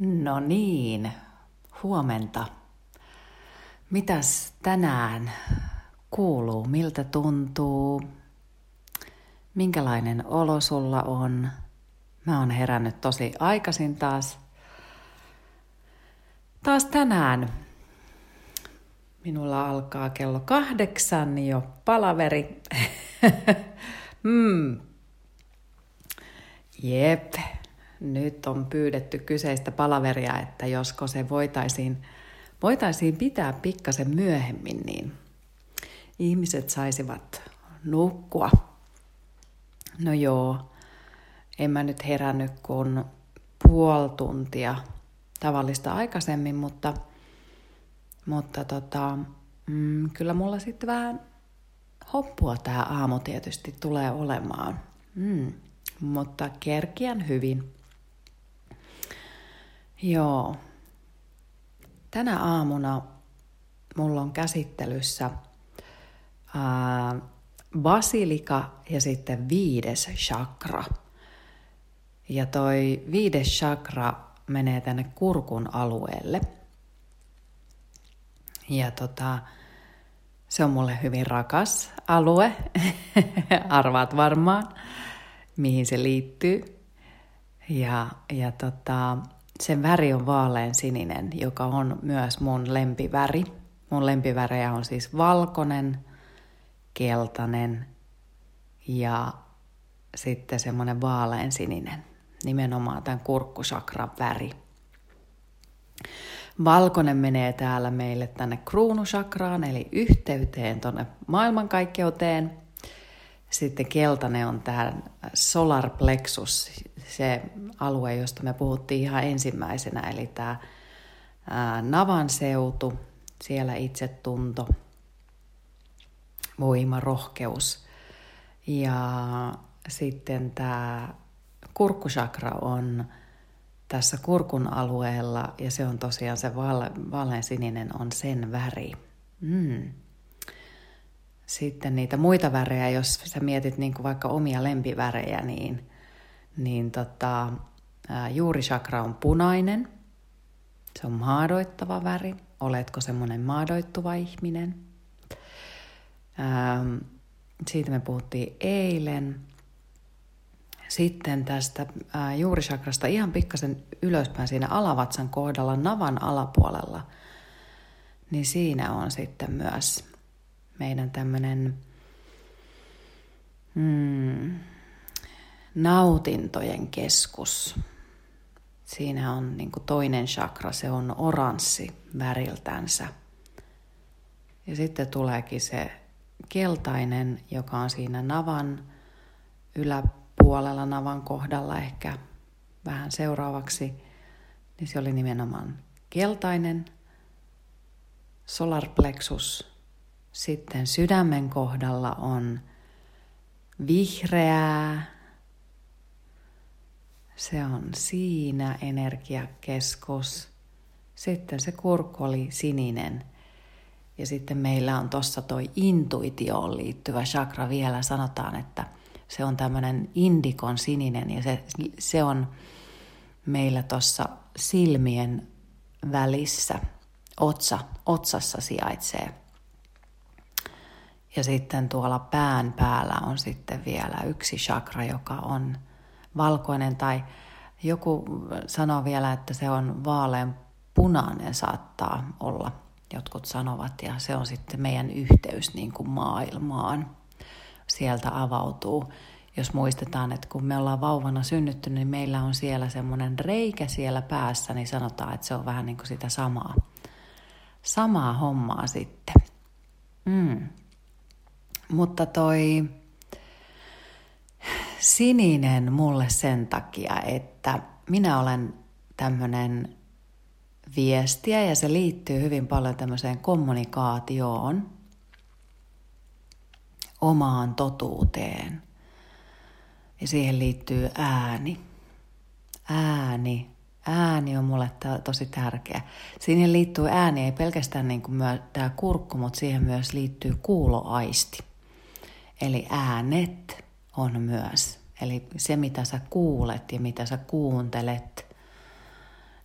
No niin, huomenta. Mitäs tänään kuuluu? Miltä tuntuu? Minkälainen olo sulla on? Mä oon herännyt tosi aikaisin taas. Taas tänään. Minulla alkaa kello kahdeksan jo palaveri. mm. Jep, nyt on pyydetty kyseistä palaveria, että josko se voitaisiin, voitaisiin pitää pikkasen myöhemmin, niin ihmiset saisivat nukkua. No joo, en mä nyt herännyt kuin puoli tuntia tavallista aikaisemmin, mutta, mutta tota, mm, kyllä mulla sitten vähän hoppua tämä aamu tietysti tulee olemaan. Mm, mutta kerkiän hyvin. Joo. Tänä aamuna mulla on käsittelyssä ää, basilika ja sitten viides chakra. Ja toi viides chakra menee tänne kurkun alueelle. Ja tota, se on mulle hyvin rakas alue. Arvaat varmaan, mihin se liittyy. Ja, ja tota, sen väri on vaalean sininen, joka on myös mun lempiväri. Mun lempivärejä on siis valkoinen, keltainen ja sitten semmoinen vaalean sininen. Nimenomaan tämän kurkkusakran väri. Valkoinen menee täällä meille tänne kruunusakraan, eli yhteyteen tuonne maailmankaikkeuteen. Sitten keltainen on tämä solar plexus, se alue, josta me puhuttiin ihan ensimmäisenä, eli tämä Navan seutu, siellä itsetunto, voima, rohkeus. Ja sitten tämä kurkkusakra on tässä kurkun alueella, ja se on tosiaan se vaalean sininen on sen väri. Mm. Sitten niitä muita värejä, jos sä mietit niin kuin vaikka omia lempivärejä, niin niin tota, juurisakra on punainen. Se on maadoittava väri. Oletko semmoinen maadoittuva ihminen? Ähm, siitä me puhuttiin eilen. Sitten tästä ää, juurisakrasta ihan pikkasen ylöspäin siinä alavatsan kohdalla, navan alapuolella, niin siinä on sitten myös meidän tämmöinen mm, nautintojen keskus. Siinä on niin toinen chakra, se on oranssi väriltänsä. Ja sitten tuleekin se keltainen, joka on siinä navan yläpuolella, navan kohdalla ehkä vähän seuraavaksi. Niin se oli nimenomaan keltainen solar plexus. Sitten sydämen kohdalla on vihreää, se on siinä energiakeskus. Sitten se kurkku oli sininen. Ja sitten meillä on tuossa toi intuitioon liittyvä chakra vielä. Sanotaan, että se on tämmöinen indikon sininen ja se, se on meillä tuossa silmien välissä, otsa, otsassa sijaitsee. Ja sitten tuolla pään päällä on sitten vielä yksi chakra, joka on valkoinen tai joku sanoo vielä, että se on vaalean punainen saattaa olla, jotkut sanovat, ja se on sitten meidän yhteys niin kuin maailmaan. Sieltä avautuu. Jos muistetaan, että kun me ollaan vauvana synnytty, niin meillä on siellä semmoinen reikä siellä päässä, niin sanotaan, että se on vähän niin kuin sitä samaa, samaa hommaa sitten. Mm. Mutta toi sininen mulle sen takia, että minä olen tämmöinen viestiä ja se liittyy hyvin paljon tämmöiseen kommunikaatioon, omaan totuuteen. Ja siihen liittyy ääni. Ääni. Ääni on mulle tosi tärkeä. Siihen liittyy ääni, ei pelkästään niin kuin tämä kurkku, mutta siihen myös liittyy kuuloaisti. Eli äänet on myös. Eli se, mitä sä kuulet ja mitä sä kuuntelet,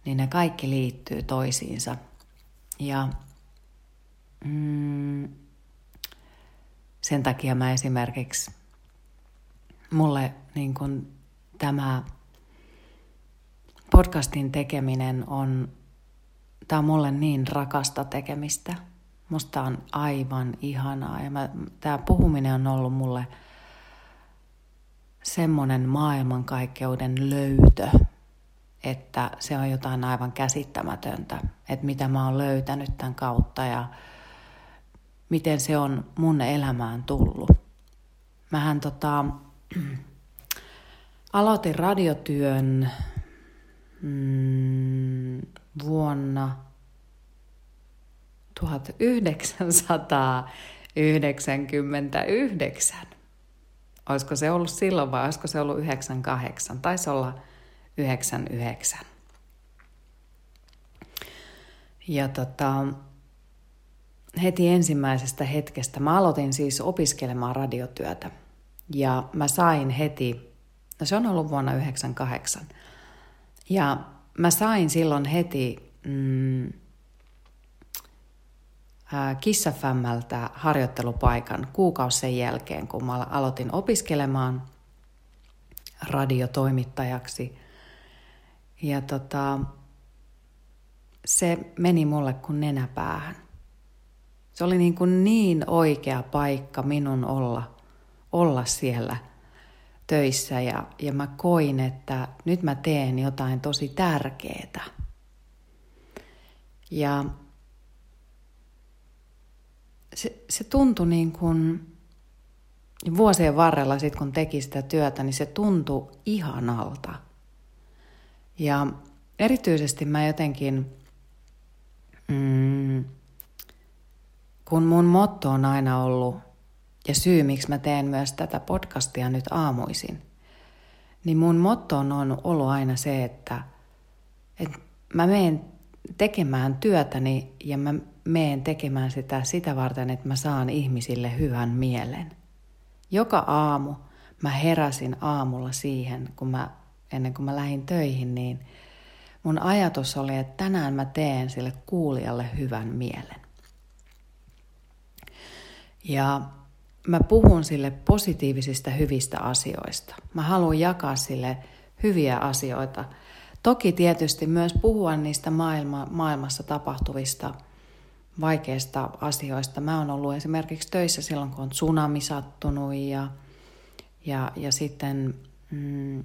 niin ne kaikki liittyy toisiinsa. Ja mm, sen takia mä esimerkiksi, mulle niin kun tämä podcastin tekeminen on, tämä on mulle niin rakasta tekemistä. Musta on aivan ihanaa ja mä, tämä puhuminen on ollut mulle semmoinen maailmankaikkeuden löytö, että se on jotain aivan käsittämätöntä, että mitä mä oon löytänyt tämän kautta ja miten se on mun elämään tullut. Mähän tota, aloitin radiotyön mm, vuonna 1999. Olisiko se ollut silloin vai olisiko se ollut 98? Taisi olla 99. Ja tota, heti ensimmäisestä hetkestä mä aloitin siis opiskelemaan radiotyötä. Ja mä sain heti, no se on ollut vuonna 98. Ja mä sain silloin heti mm, Kissafämmältä harjoittelupaikan kuukausi sen jälkeen, kun mä aloitin opiskelemaan radiotoimittajaksi. Ja tota, se meni mulle kuin nenäpäähän. Se oli niin, kuin niin oikea paikka minun olla, olla siellä töissä ja, ja mä koin, että nyt mä teen jotain tosi tärkeää. Ja se, se tuntui niin kuin vuosien varrella, sit kun teki sitä työtä, niin se tuntui ihanalta. Ja erityisesti mä jotenkin, mm, kun mun motto on aina ollut, ja syy miksi mä teen myös tätä podcastia nyt aamuisin, niin mun motto on ollut aina se, että, että mä menen tekemään työtäni ja mä meen tekemään sitä sitä varten, että mä saan ihmisille hyvän mielen. Joka aamu mä heräsin aamulla siihen, kun mä, ennen kuin mä lähdin töihin, niin mun ajatus oli, että tänään mä teen sille kuulijalle hyvän mielen. Ja mä puhun sille positiivisista hyvistä asioista. Mä haluan jakaa sille hyviä asioita. Toki tietysti myös puhua niistä maailma, maailmassa tapahtuvista vaikeista asioista. Mä oon ollut esimerkiksi töissä silloin, kun on tsunami sattunut ja, ja, ja sitten mm,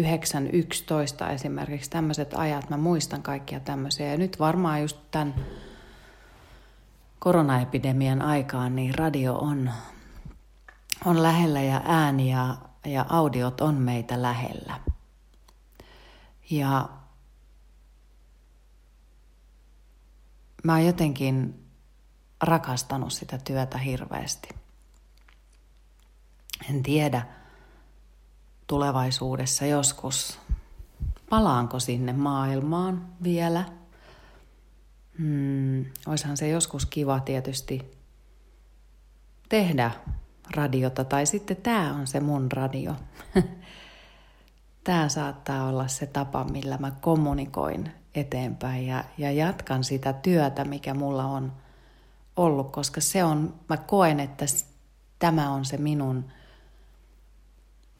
9.11 esimerkiksi tämmöiset ajat, mä muistan kaikkia tämmöisiä. Ja nyt varmaan just tämän koronaepidemian aikaan, niin radio on, on lähellä ja ääni ja, ja audiot on meitä lähellä. Ja mä oon jotenkin rakastanut sitä työtä hirveästi. En tiedä tulevaisuudessa joskus, palaanko sinne maailmaan vielä. Hmm, oishan se joskus kiva tietysti tehdä radiota, tai sitten tämä on se mun radio. tämä saattaa olla se tapa, millä mä kommunikoin eteenpäin ja, ja jatkan sitä työtä, mikä mulla on ollut, koska se on, mä koen, että tämä on se minun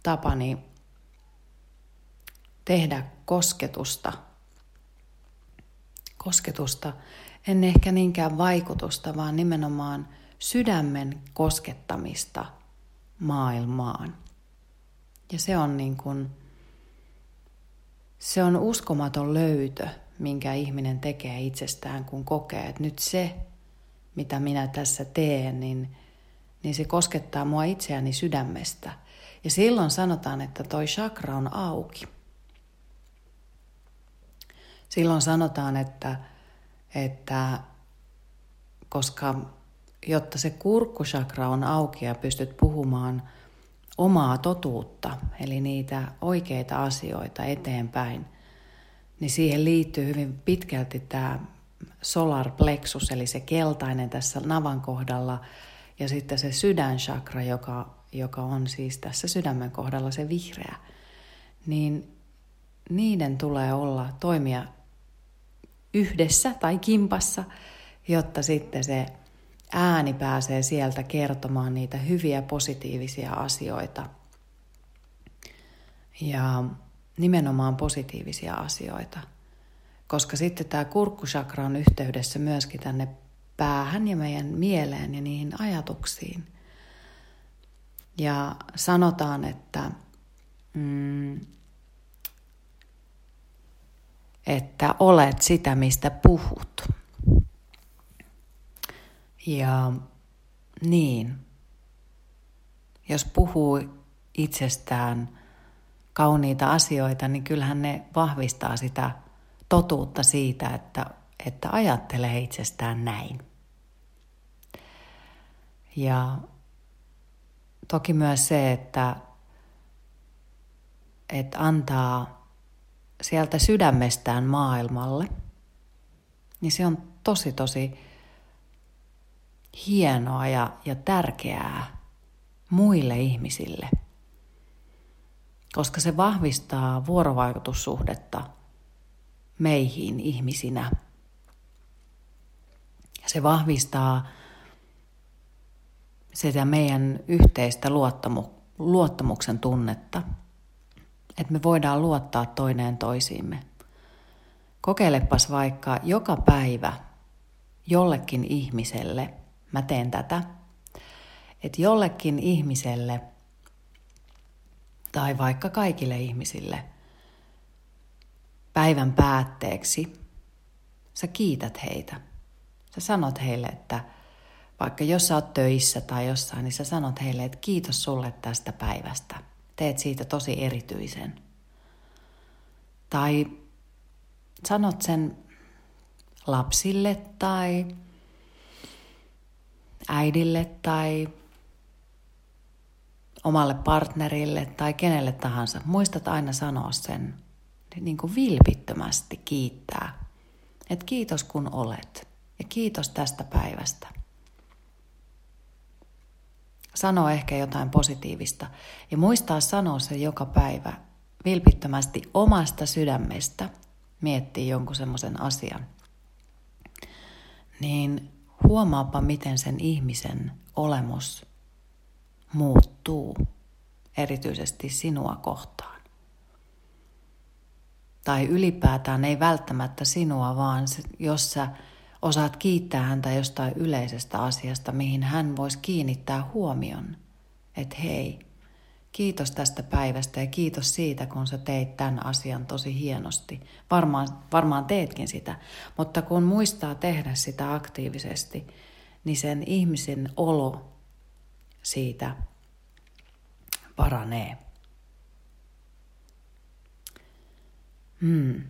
tapani tehdä kosketusta. Kosketusta, en ehkä niinkään vaikutusta, vaan nimenomaan sydämen koskettamista maailmaan. Ja se on niin kuin, se on uskomaton löytö, minkä ihminen tekee itsestään, kun kokee, että nyt se, mitä minä tässä teen, niin, niin se koskettaa mua itseäni sydämestä. Ja silloin sanotaan, että toi chakra on auki. Silloin sanotaan, että, että koska jotta se kurkkuchakra on auki ja pystyt puhumaan omaa totuutta, eli niitä oikeita asioita eteenpäin, niin siihen liittyy hyvin pitkälti tämä solar plexus, eli se keltainen tässä navan kohdalla, ja sitten se sydänchakra, joka, joka on siis tässä sydämen kohdalla se vihreä. Niin niiden tulee olla toimia yhdessä tai kimpassa, jotta sitten se ääni pääsee sieltä kertomaan niitä hyviä positiivisia asioita. Ja nimenomaan positiivisia asioita. Koska sitten tämä kurkkusakra on yhteydessä myöskin tänne päähän ja meidän mieleen ja niihin ajatuksiin. Ja sanotaan, että, mm, että olet sitä, mistä puhut. Ja niin, jos puhuu itsestään kauniita asioita, niin kyllähän ne vahvistaa sitä totuutta siitä, että, että ajattelee itsestään näin. Ja toki myös se, että, että antaa sieltä sydämestään maailmalle, niin se on tosi tosi hienoa ja, ja tärkeää muille ihmisille, koska se vahvistaa vuorovaikutussuhdetta meihin ihmisinä. Se vahvistaa sitä meidän yhteistä luottamu, luottamuksen tunnetta, että me voidaan luottaa toineen toisiimme. Kokeilepas vaikka joka päivä jollekin ihmiselle, mä teen tätä, että jollekin ihmiselle tai vaikka kaikille ihmisille päivän päätteeksi sä kiität heitä. Sä sanot heille, että vaikka jos sä oot töissä tai jossain, niin sä sanot heille, että kiitos sulle tästä päivästä. Teet siitä tosi erityisen. Tai sanot sen lapsille tai äidille tai omalle partnerille tai kenelle tahansa. Muistat aina sanoa sen niin kuin vilpittömästi kiittää. Että kiitos kun olet ja kiitos tästä päivästä sanoa ehkä jotain positiivista ja muistaa sanoa se joka päivä vilpittömästi omasta sydämestä, miettii jonkun semmoisen asian, niin huomaapa, miten sen ihmisen olemus muuttuu, erityisesti sinua kohtaan. Tai ylipäätään ei välttämättä sinua, vaan jos sä osaat kiittää häntä jostain yleisestä asiasta, mihin hän voisi kiinnittää huomion. Että hei, kiitos tästä päivästä ja kiitos siitä, kun sä teit tämän asian tosi hienosti. Varmaan, varmaan teetkin sitä, mutta kun muistaa tehdä sitä aktiivisesti, niin sen ihmisen olo siitä paranee. Hmm.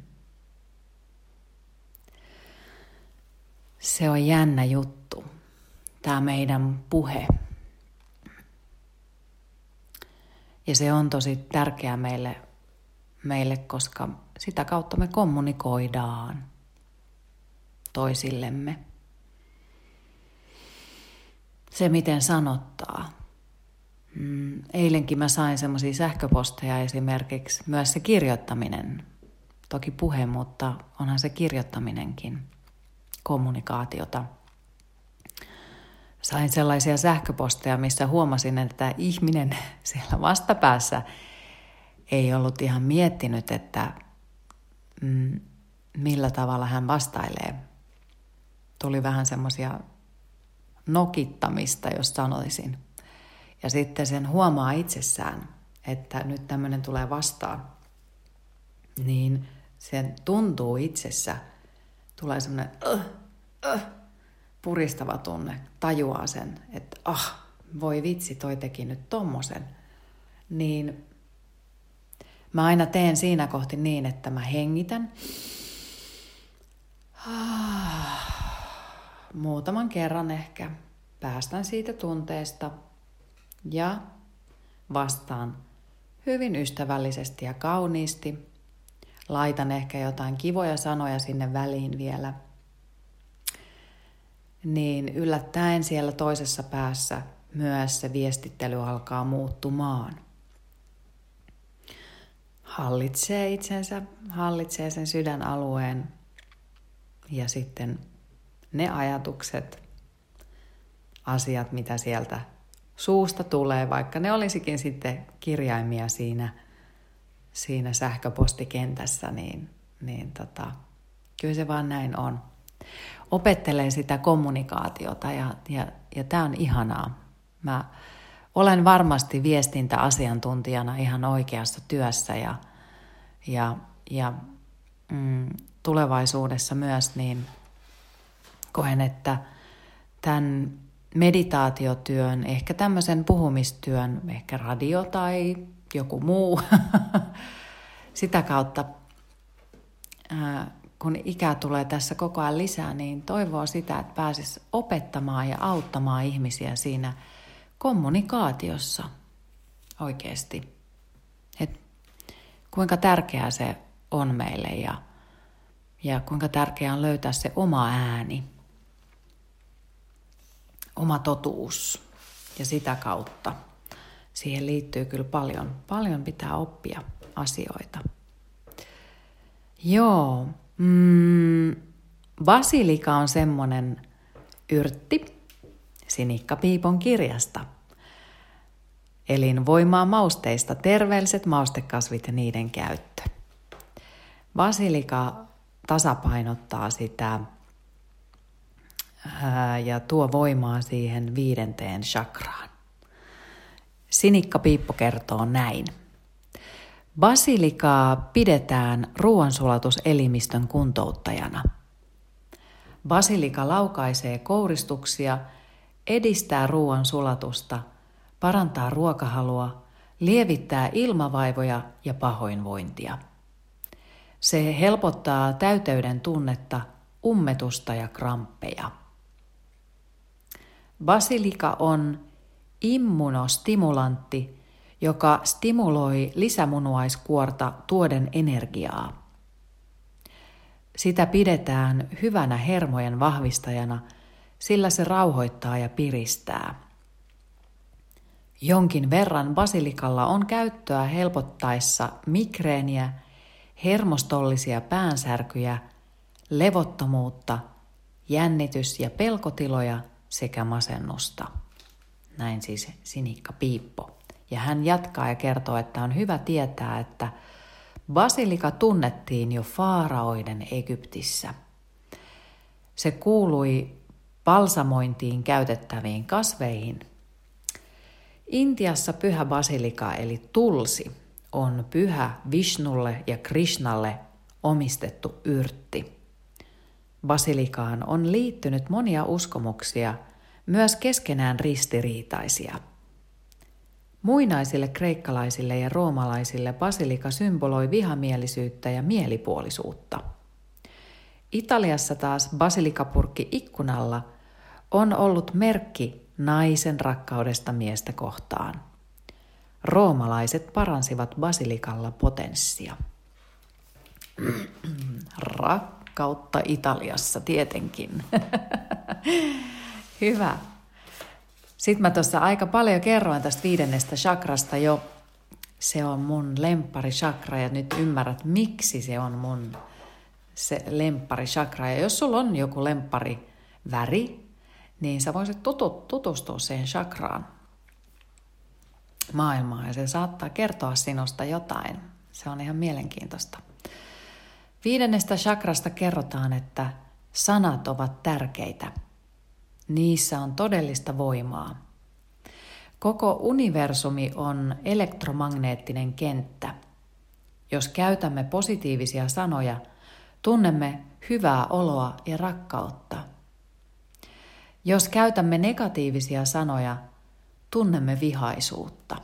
Se on jännä juttu, tämä meidän puhe. Ja se on tosi tärkeää meille, meille, koska sitä kautta me kommunikoidaan toisillemme. Se, miten sanottaa. Mm, eilenkin mä sain semmoisia sähköposteja esimerkiksi, myös se kirjoittaminen. Toki puhe, mutta onhan se kirjoittaminenkin kommunikaatiota. Sain sellaisia sähköposteja, missä huomasin, että ihminen siellä vastapäässä ei ollut ihan miettinyt, että mm, millä tavalla hän vastailee. Tuli vähän semmoisia nokittamista, jos sanoisin. Ja sitten sen huomaa itsessään, että nyt tämmöinen tulee vastaan. Niin sen tuntuu itsessä – tulee semmoinen uh, uh, puristava tunne, tajuaa sen, että ah, voi vitsi, toi teki nyt tommosen. Niin mä aina teen siinä kohti niin, että mä hengitän. Muutaman kerran ehkä päästän siitä tunteesta ja vastaan hyvin ystävällisesti ja kauniisti laitan ehkä jotain kivoja sanoja sinne väliin vielä, niin yllättäen siellä toisessa päässä myös se viestittely alkaa muuttumaan. hallitsee itsensä, hallitsee sen sydänalueen ja sitten ne ajatukset, asiat, mitä sieltä suusta tulee, vaikka ne olisikin sitten kirjaimia siinä, siinä sähköpostikentässä, niin, niin tota, kyllä se vaan näin on. Opettelee sitä kommunikaatiota ja, ja, ja tämä on ihanaa. Mä olen varmasti viestintäasiantuntijana ihan oikeassa työssä ja, ja, ja mm, tulevaisuudessa myös niin koen, että tämän meditaatiotyön, ehkä tämmöisen puhumistyön, ehkä radio tai joku muu, sitä kautta, kun ikää tulee tässä koko ajan lisää, niin toivoo sitä, että pääsis opettamaan ja auttamaan ihmisiä siinä kommunikaatiossa oikeasti. Et kuinka tärkeää se on meille ja, ja kuinka tärkeää on löytää se oma ääni oma totuus ja sitä kautta siihen liittyy kyllä paljon, paljon pitää oppia asioita. Joo, mm, basilika on semmoinen yrtti Sinikka Piipon kirjasta. Elinvoimaa mausteista, terveelliset maustekasvit ja niiden käyttö. Basilika tasapainottaa sitä ja tuo voimaa siihen viidenteen chakraan. Sinikka Piippo kertoo näin. Basilikaa pidetään ruoansulatuselimistön kuntouttajana. Basilika laukaisee kouristuksia, edistää ruoan sulatusta, parantaa ruokahalua, lievittää ilmavaivoja ja pahoinvointia. Se helpottaa täyteyden tunnetta, ummetusta ja kramppeja. Basilika on immunostimulantti, joka stimuloi lisämunuaiskuorta tuoden energiaa. Sitä pidetään hyvänä hermojen vahvistajana, sillä se rauhoittaa ja piristää. Jonkin verran basilikalla on käyttöä helpottaessa migreeniä, hermostollisia päänsärkyjä, levottomuutta, jännitys- ja pelkotiloja – sekä masennusta. Näin siis Sinikka Piippo. Ja hän jatkaa ja kertoo, että on hyvä tietää, että basilika tunnettiin jo faaraoiden Egyptissä. Se kuului balsamointiin käytettäviin kasveihin. Intiassa pyhä basilika eli tulsi on pyhä Vishnulle ja Krishnalle omistettu yrtti. Basilikaan on liittynyt monia uskomuksia, myös keskenään ristiriitaisia. Muinaisille kreikkalaisille ja roomalaisille basilika symboloi vihamielisyyttä ja mielipuolisuutta. Italiassa taas basilikapurkki ikkunalla on ollut merkki naisen rakkaudesta miestä kohtaan. Roomalaiset paransivat basilikalla potenssia. Rak kautta Italiassa tietenkin. Hyvä. Sitten mä tuossa aika paljon kerroin tästä viidennestä chakrasta jo. Se on mun lempari chakra ja nyt ymmärrät, miksi se on mun se lempari chakra. Ja jos sulla on joku lempari väri, niin sä voisit tutustua siihen chakraan maailmaan ja se saattaa kertoa sinusta jotain. Se on ihan mielenkiintoista. Viidennestä chakrasta kerrotaan, että sanat ovat tärkeitä. Niissä on todellista voimaa. Koko universumi on elektromagneettinen kenttä. Jos käytämme positiivisia sanoja, tunnemme hyvää oloa ja rakkautta. Jos käytämme negatiivisia sanoja, tunnemme vihaisuutta.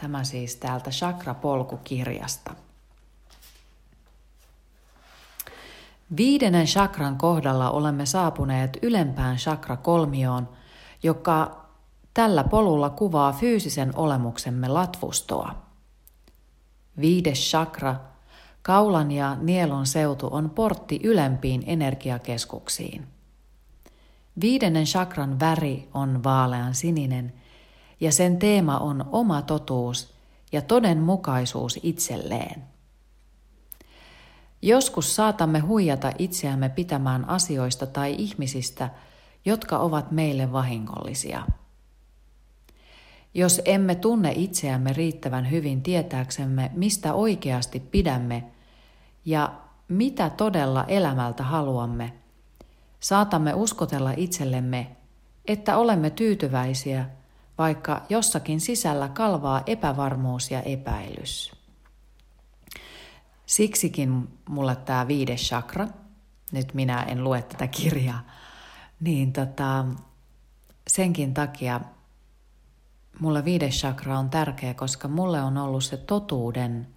Tämä siis täältä Chakra-polkukirjasta. Viidennen chakran kohdalla olemme saapuneet ylempään chakra-kolmioon, joka tällä polulla kuvaa fyysisen olemuksemme latvustoa. Viides chakra, kaulan ja nielun seutu, on portti ylempiin energiakeskuksiin. Viidennen chakran väri on vaalean sininen ja sen teema on oma totuus ja todenmukaisuus itselleen. Joskus saatamme huijata itseämme pitämään asioista tai ihmisistä, jotka ovat meille vahingollisia. Jos emme tunne itseämme riittävän hyvin tietääksemme, mistä oikeasti pidämme ja mitä todella elämältä haluamme, saatamme uskotella itsellemme, että olemme tyytyväisiä, vaikka jossakin sisällä kalvaa epävarmuus ja epäilys. Siksikin mulle tämä viides chakra, nyt minä en lue tätä kirjaa, niin tota, senkin takia mulle viides chakra on tärkeä, koska mulle on ollut se totuuden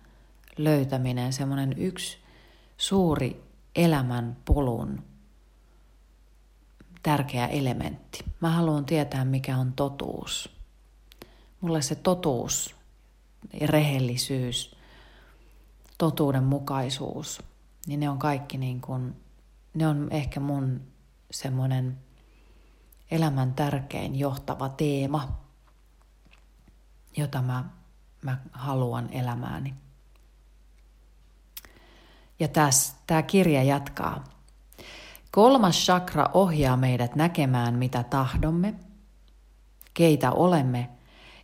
löytäminen semmoinen yksi suuri elämän polun tärkeä elementti. Mä haluan tietää, mikä on totuus. Mulle se totuus ja rehellisyys, totuudenmukaisuus, niin ne on kaikki niin kuin, ne on ehkä mun semmoinen elämän tärkein johtava teema, jota mä, mä haluan elämääni. Ja tämä kirja jatkaa. Kolmas chakra ohjaa meidät näkemään, mitä tahdomme, keitä olemme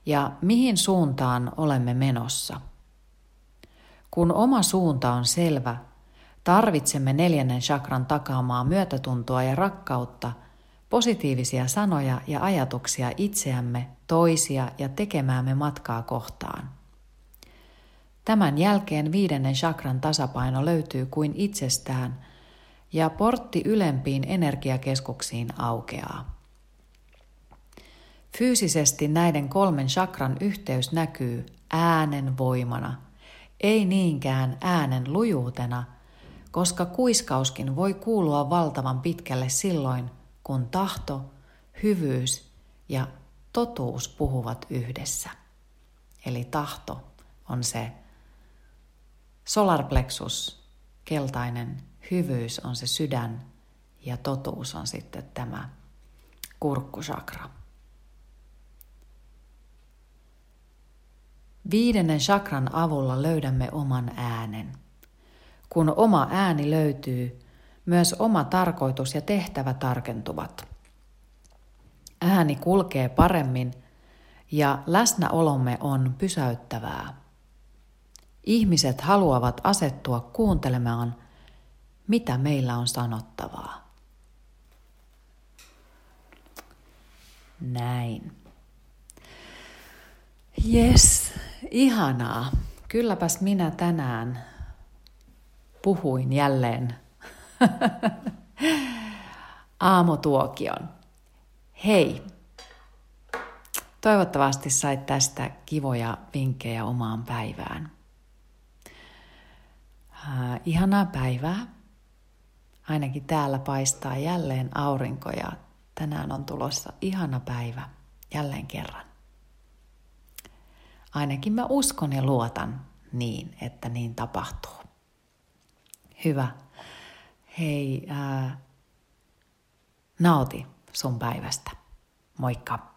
ja mihin suuntaan olemme menossa. Kun oma suunta on selvä, tarvitsemme neljännen chakran takaamaa myötätuntoa ja rakkautta, positiivisia sanoja ja ajatuksia itseämme, toisia ja tekemäämme matkaa kohtaan. Tämän jälkeen viidennen chakran tasapaino löytyy kuin itsestään ja portti ylempiin energiakeskuksiin aukeaa. Fyysisesti näiden kolmen chakran yhteys näkyy äänen voimana, ei niinkään äänen lujuutena, koska kuiskauskin voi kuulua valtavan pitkälle silloin, kun tahto, hyvyys ja totuus puhuvat yhdessä. Eli tahto on se solarplexus, keltainen hyvyys on se sydän ja totuus on sitten tämä kurkkusakra. Viidennen chakran avulla löydämme oman äänen. Kun oma ääni löytyy, myös oma tarkoitus ja tehtävä tarkentuvat. Ääni kulkee paremmin ja läsnäolomme on pysäyttävää. Ihmiset haluavat asettua kuuntelemaan, mitä meillä on sanottavaa. Näin. Yes, ihanaa. Kylläpäs minä tänään puhuin jälleen aamutuokion. Hei, toivottavasti sait tästä kivoja vinkkejä omaan päivään. Äh, ihanaa päivää. Ainakin täällä paistaa jälleen aurinko ja tänään on tulossa ihana päivä jälleen kerran. Ainakin mä uskon ja luotan niin, että niin tapahtuu. Hyvä. Hei, ää, nauti sun päivästä. Moikka!